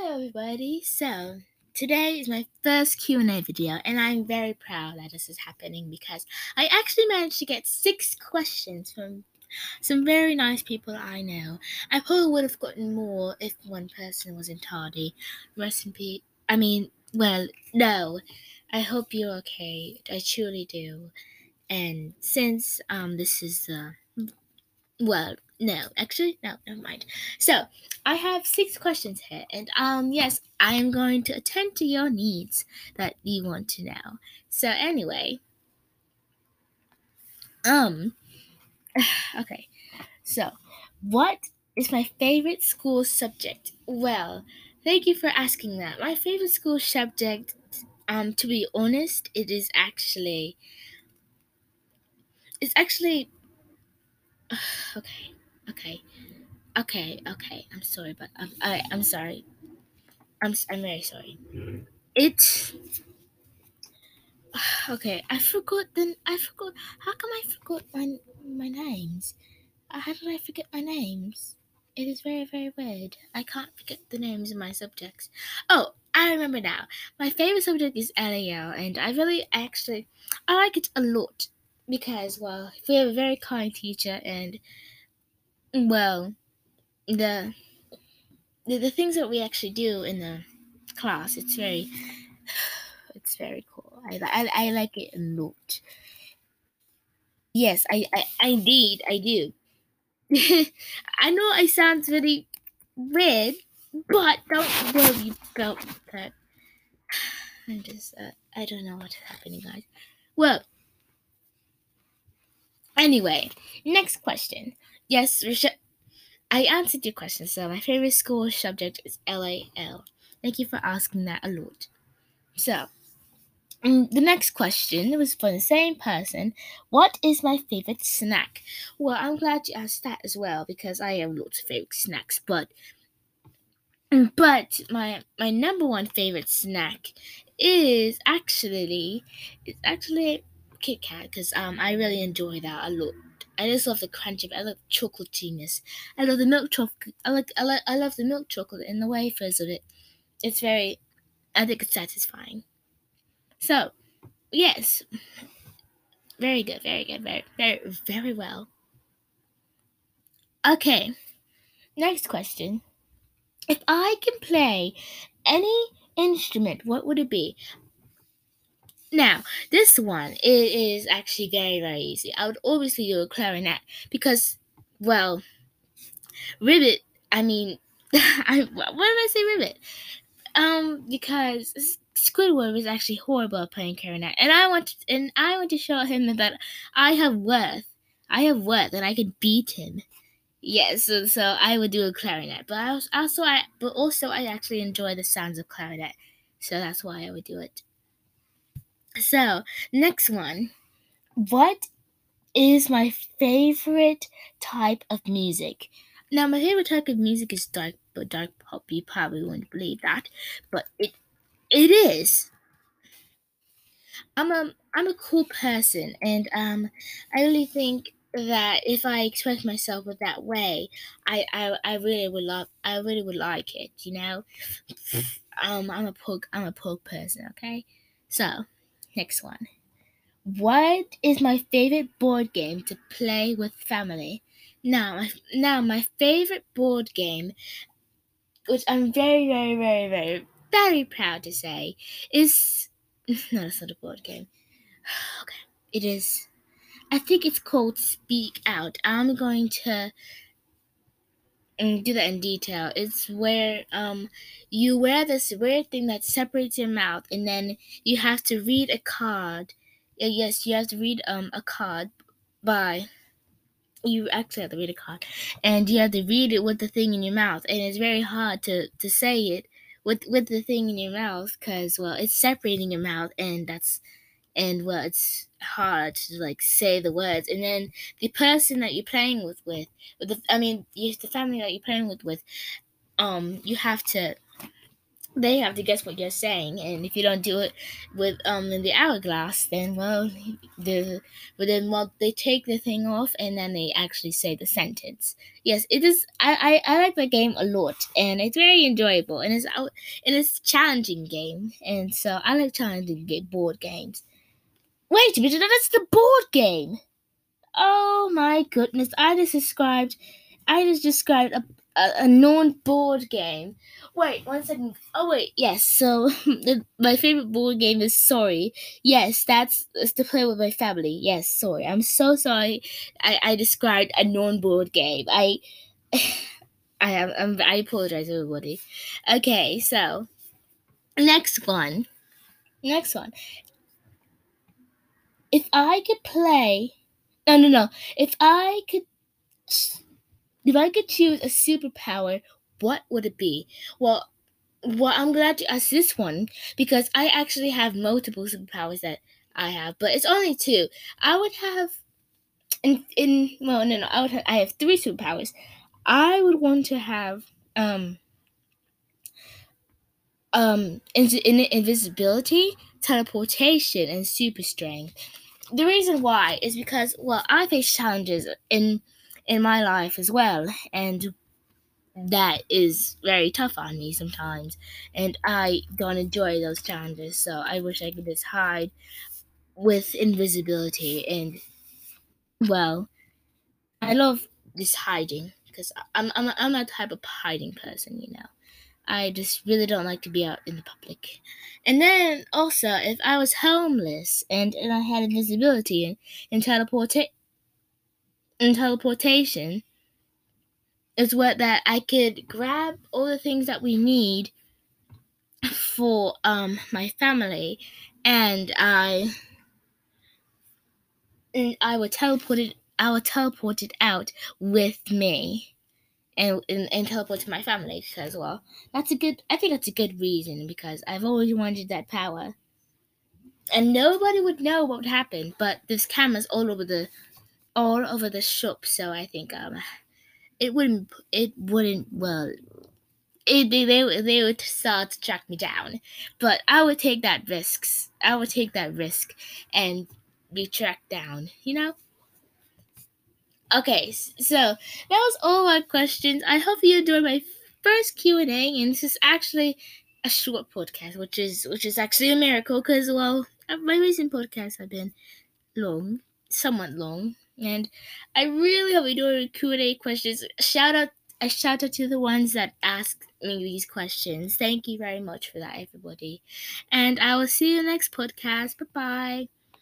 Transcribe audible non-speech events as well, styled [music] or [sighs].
Hello everybody. So, today is my first Q&A video and I'm very proud that this is happening because I actually managed to get 6 questions from some very nice people I know. I probably would have gotten more if one person wasn't tardy. Rest in peace. I mean, well, no. I hope you're okay. I truly do. And since um this is uh well, no, actually, no, never mind. So, I have six questions here, and um, yes, I am going to attend to your needs that you want to know. So, anyway, um, [sighs] okay, so what is my favorite school subject? Well, thank you for asking that. My favorite school subject, um, to be honest, it is actually, it's actually, [sighs] okay Okay. Okay, okay. I'm sorry, but I'm I, I'm sorry. I'm I'm very sorry. It [sighs] okay. I forgot. Then I forgot. How come I forgot my my names? Uh, how did I forget my names? It is very very weird. I can't forget the names of my subjects. Oh, I remember now. My favorite subject is LAL, and I really actually I like it a lot because well, we have a very kind teacher and well, the, the the things that we actually do in the class, it's very [sighs] it's very cool. I I, I like it a lot. Yes, I I, I did. I do. [laughs] I know I sound really weird, but don't worry about that. [sighs] I'm just uh, I don't know what's happening, guys. Well, anyway, next question. Yes, I answered your question. So my favorite school subject is LAL. Thank you for asking that a lot. So um, the next question was for the same person. What is my favorite snack? Well, I'm glad you asked that as well because I have lots of favorite snacks, but but my my number one favorite snack is actually it's actually Kit Kat because um I really enjoy that a lot. I just love the crunch of it. I love chocolatiness. I love the milk chocolate. I like I like I love the milk chocolate and the wafers of it. It's very I think it's satisfying. So, yes. Very good, very good, very very very well. Okay. Next question. If I can play any instrument, what would it be? Now, this one it is actually very, very easy. I would obviously do a clarinet because, well, ribbit. I mean, [laughs] I why did I say ribbit? Um, because Squidward was actually horrible at playing clarinet, and I want to, and I want to show him that I have worth. I have worth, and I can beat him. Yes, so, so I would do a clarinet, but I also I but also I actually enjoy the sounds of clarinet, so that's why I would do it. So, next one. What is my favorite type of music? Now, my favorite type of music is dark, but dark pop. You probably wouldn't believe that, but it it is. I'm a I'm a cool person, and um, I really think that if I express myself with that way, I, I I really would love I really would like it. You know, um, I'm a pug I'm a pug person. Okay, so Next one. What is my favorite board game to play with family? Now, my, now my favorite board game, which I'm very, very, very, very, very proud to say, is [laughs] no, it's not a board game. [sighs] Okay, it is. I think it's called Speak Out. I'm going to do that in detail. It's where um you wear this weird thing that separates your mouth, and then you have to read a card. Yes, you have to read um a card by. You actually have to read a card, and you have to read it with the thing in your mouth, and it's very hard to to say it with with the thing in your mouth because well, it's separating your mouth, and that's and well it's hard to like say the words and then the person that you're playing with with, the, i mean the family that you're playing with with um you have to they have to guess what you're saying, and if you don't do it with um in the hourglass, then well, the but then well they take the thing off and then they actually say the sentence. Yes, it is. I I, I like the game a lot, and it's very enjoyable, and it's out and it's challenging game, and so I like challenging board games. Wait a minute, that's the board game. Oh my goodness! I just described, I just described a a, a non-board game. Wait, one second. Oh wait, yes. So [laughs] the, my favorite board game is Sorry. Yes, that's is to play with my family. Yes, sorry. I'm so sorry. I, I described a non-board game. I [sighs] I am I'm, I apologize everybody. Okay, so next one. Next one. If I could play no no no. If I could if I could choose a superpower, what would it be? Well, well, I'm glad you asked this one because I actually have multiple superpowers that I have, but it's only two. I would have, in in well, no, no, I would have, I have three superpowers. I would want to have um um in, in invisibility, teleportation, and super strength. The reason why is because well, I face challenges in in my life as well. And that is very tough on me sometimes. And I don't enjoy those challenges. So I wish I could just hide with invisibility. And, well, I love this hiding because I'm, I'm, I'm not the type of hiding person, you know. I just really don't like to be out in the public. And then also, if I was homeless and, and I had invisibility and, and teleportation, and teleportation is what that I could grab all the things that we need for um my family and I and I would teleport it I would teleport it out with me and, and, and teleport to my family as well. That's a good I think that's a good reason because I've always wanted that power. And nobody would know what would happen, but there's cameras all over the all over the shop. So I think um, it wouldn't it wouldn't well. It, they, they they would start to track me down, but I would take that risks. I would take that risk and be tracked down. You know. Okay, so that was all my questions. I hope you enjoyed my first Q and A, and this is actually a short podcast, which is which is actually a miracle because well, uh, my recent podcasts have been long, somewhat long, and I really hope you do Q and A questions. Shout out, a shout out to the ones that asked me these questions. Thank you very much for that, everybody. And I will see you next podcast. Bye bye.